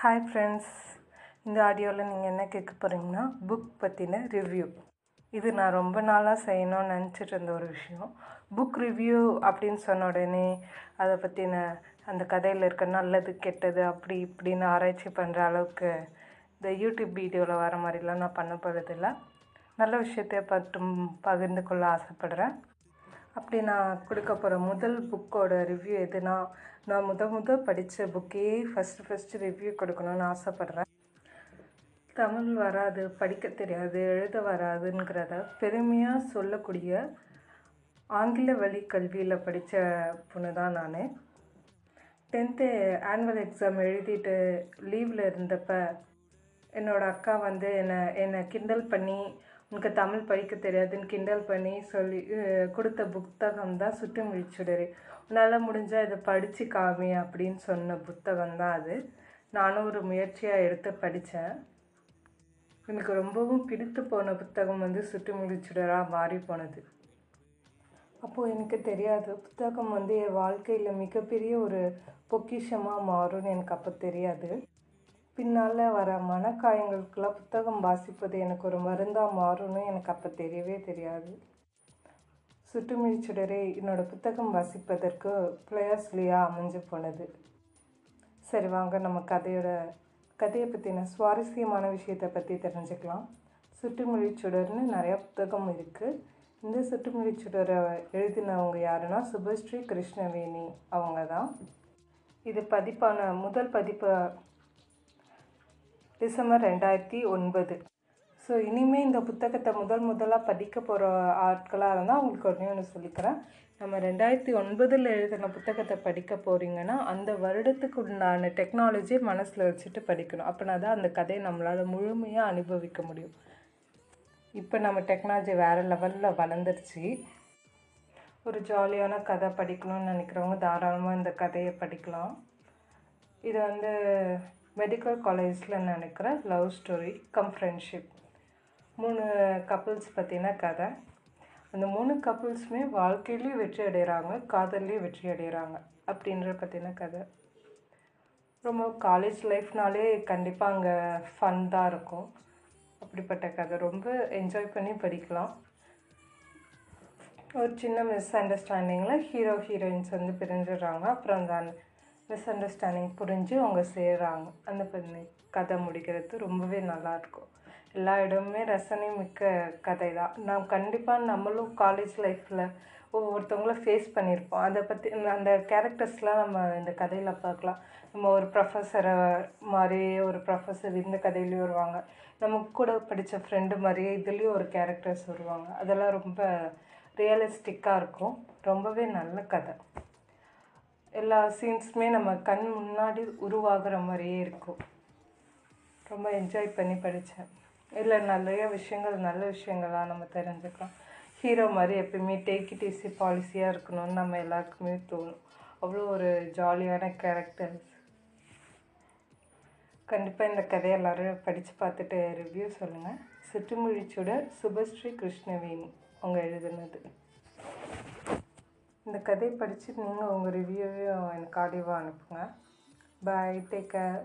Hi friends இந்த ஆடியோவில் நீங்கள் என்ன கேட்க போகிறீங்கன்னா புக் பற்றின ரிவ்யூ இது நான் ரொம்ப நாளாக செய்யணும்னு நினச்சிட்டு இருந்த ஒரு விஷயம். புக் ரிவ்யூ அப்படின்னு சொன்ன உடனே அதை பற்றின அந்த கதையில் இருக்க நல்லது கெட்டது அப்படி இப்படின்னு ஆராய்ச்சி பண்ணுற அளவுக்கு இந்த யூடியூப் வீடியோவில் வர மாதிரிலாம் நான் பண்ண போகிறதில்ல நல்ல விஷயத்தை மட்டும் பகிர்ந்து கொள்ள ஆசைப்படுறேன். அப்படி நான் கொடுக்க போகிற முதல் புக்கோட ரிவ்யூ எதுனா நான் முத முத படித்த புக்கே ஃபஸ்ட்டு ஃபஸ்ட்டு ரிவ்யூ கொடுக்கணும்னு ஆசைப்பட்றேன். தமிழ் வராது படிக்க தெரியாது எழுத வராதுங்கிறத பெருமையாக சொல்லக்கூடிய ஆங்கில வழி கல்வியில் படித்த பொண்ணு தான் நான். டென்த்து ஆனுவல் எக்ஸாம் எழுதிட்டு லீவில் இருந்தப்போ என்னோடய அக்கா வந்து என்னை என்னை கிண்டல் பண்ணி உனக்கு தமிழ் படிக்க தெரியாதுன்னு கிண்டல் பண்ணி சொல்லி கொடுத்த புத்தகம் தான் சுட்டு முழிச்சுடரு உன்னால் முடிஞ்சால் இதை படித்து காமி அப்படின்னு சொன்ன புத்தகம் தான் அது. நானும் ஒரு முயற்சியாக எடுத்து படித்தேன் எனக்கு ரொம்பவும் பிடித்து போன புத்தகம் வந்து சுட்டு முழிச்சுடராக மாறி போனது. அப்போது எனக்கு தெரியாது. புத்தகம் வந்து என் வாழ்க்கையில் மிகப்பெரிய ஒரு பொக்கிஷமாக மாறும்னு எனக்கு அப்போ தெரியாது. பின்னால் வர மனக்காயங்களுக்கெல்லாம் புத்தகம் வாசிப்பது எனக்கு ஒரு மருந்தாக மாறும்னு எனக்கு அப்போ தெரியவே தெரியாது. சுட்டுமிழிச்சுடரே என்னோடய புத்தகம் வாசிப்பதற்கு பிளேயர்ஸ்லியாக அமைஞ்சு போனது. சரி வாங்க நம்ம கதையோட கதையை பற்றின சுவாரஸ்யமான விஷயத்தை பற்றி தெரிஞ்சுக்கலாம். சுட்டுமொழிச்சுடர்னு நிறையா புத்தகம் இருக்குது இந்த சுட்டுமொழிச்சுடரை எழுதினவங்க யாருன்னா சுபஸ்ரீ கிருஷ்ணவேணி அவங்க தான் இது பதிப்பான முதல் பதிப்பை டிசம்பர் ரெண்டாயிரத்தி ஒன்பது. ஸோ இனிமேல் இந்த புத்தகத்தை முதல் முதலாக படிக்க போகிற ஆட்களாக இருந்தால் அவங்களுக்கு ஒன்றே ஒன்று சொல்லிக்கிறேன் நம்ம ரெண்டாயிரத்தி ஒன்பதில் எழுதின புத்தகத்தை படிக்க போகிறீங்கன்னா அந்த வருடத்துக்கு உண்டான டெக்னாலஜியை மனசில் வச்சுட்டு படிக்கணும். அப்படின்னா தான் அந்த கதையை நம்மளால் முழுமையாக அனுபவிக்க முடியும். இப்போ நம்ம டெக்னாலஜி வேறு லெவலில் வளர்ந்துருச்சு. ஒரு ஜாலியான கதை படிக்கணும்னு நினைக்கிறவங்க தாராளமாக இந்த கதையை படிக்கலாம். இது வந்து மெடிக்கல் காலேஜில் நினைக்கிற லவ் ஸ்டோரி கம் ஃப்ரெண்ட்ஷிப் மூணு கப்புள்ஸ் பற்றின கதை. அந்த மூணு கப்புள்ஸுமே வாழ்க்கையிலையும் வெற்றி அடைகிறாங்க காதல்லையும் வெற்றி அடைகிறாங்க அப்படின்ற பற்றின கதை. ரொம்ப காலேஜ் லைஃப்னாலே கண்டிப்பாக அங்கே ஃபன் தான் இருக்கும். அப்படிப்பட்ட கதை. ரொம்ப என்ஜாய் பண்ணி படிக்கலாம். ஒரு சின்ன மிஸ் அண்டர்ஸ்டாண்டிங்கில் ஹீரோ ஹீரோயின்ஸ் வந்து பிரிஞ்சிடுறாங்க. அப்புறம் அந்த மிஸ் அண்டர்ஸ்டாண்டிங் புரிஞ்சு அவங்க சேர்றாங்க அந்த பண்ணி கதை முடிக்கிறது ரொம்பவே நல்லாயிருக்கும் எல்லா இடமுமே ரசனை மிக்க கதை தான். நாம் கண்டிப்பாக நம்மளும் காலேஜ் லைஃப்பில் ஒவ்வொருத்தவங்கள ஃபேஸ் பண்ணியிருப்போம் அதை பற்றி அந்த கேரக்டர்ஸ்லாம் நம்ம இந்த கதையில் பார்க்கலாம். நம்ம ஒரு ப்ரொஃபஸரை மாதிரியே ஒரு ப்ரொஃபஸர் இந்த கதையிலையும் வருவாங்க. நமக்கு கூட படித்த ஃப்ரெண்டு மாதிரியே இதுலேயும் ஒரு கேரக்டர்ஸ் வருவாங்க. அதெல்லாம் ரொம்ப ரியலிஸ்டிக்காக இருக்கும். ரொம்பவே நல்ல கதை. எல்லா சீன்ஸுமே நம்ம கண் முன்னாடி உருவாகிற மாதிரியே இருக்கும். ரொம்ப என்ஜாய் பண்ணி படித்தேன் இதில் நிறைய விஷயங்கள் நல்ல விஷயங்களாக நம்ம தெரிஞ்சுக்கலாம். ஹீரோ மாதிரி எப்பயுமே டேக் இட் ஈஸி பாலிசியாக இருக்கணும்னு நம்ம எல்லாருக்குமே தோணும். அவ்வளோ ஒரு ஜாலியான கேரக்டர்ஸ் கண்டிப்பாக இந்த கதையை எல்லோரும் படித்து பார்த்துட்டு ரிவ்யூ சொல்லுங்கள் சிட்டுமொழிச்சோட சுபஸ்ரீ கிருஷ்ணவேணி அவங்க எழுதுனது. இந்த கதையை படித்து நீங்கள் உங்கள் ரிவ்யூவையும் எனக்கு ஆடியோவாக அனுப்புங்க. Bye take care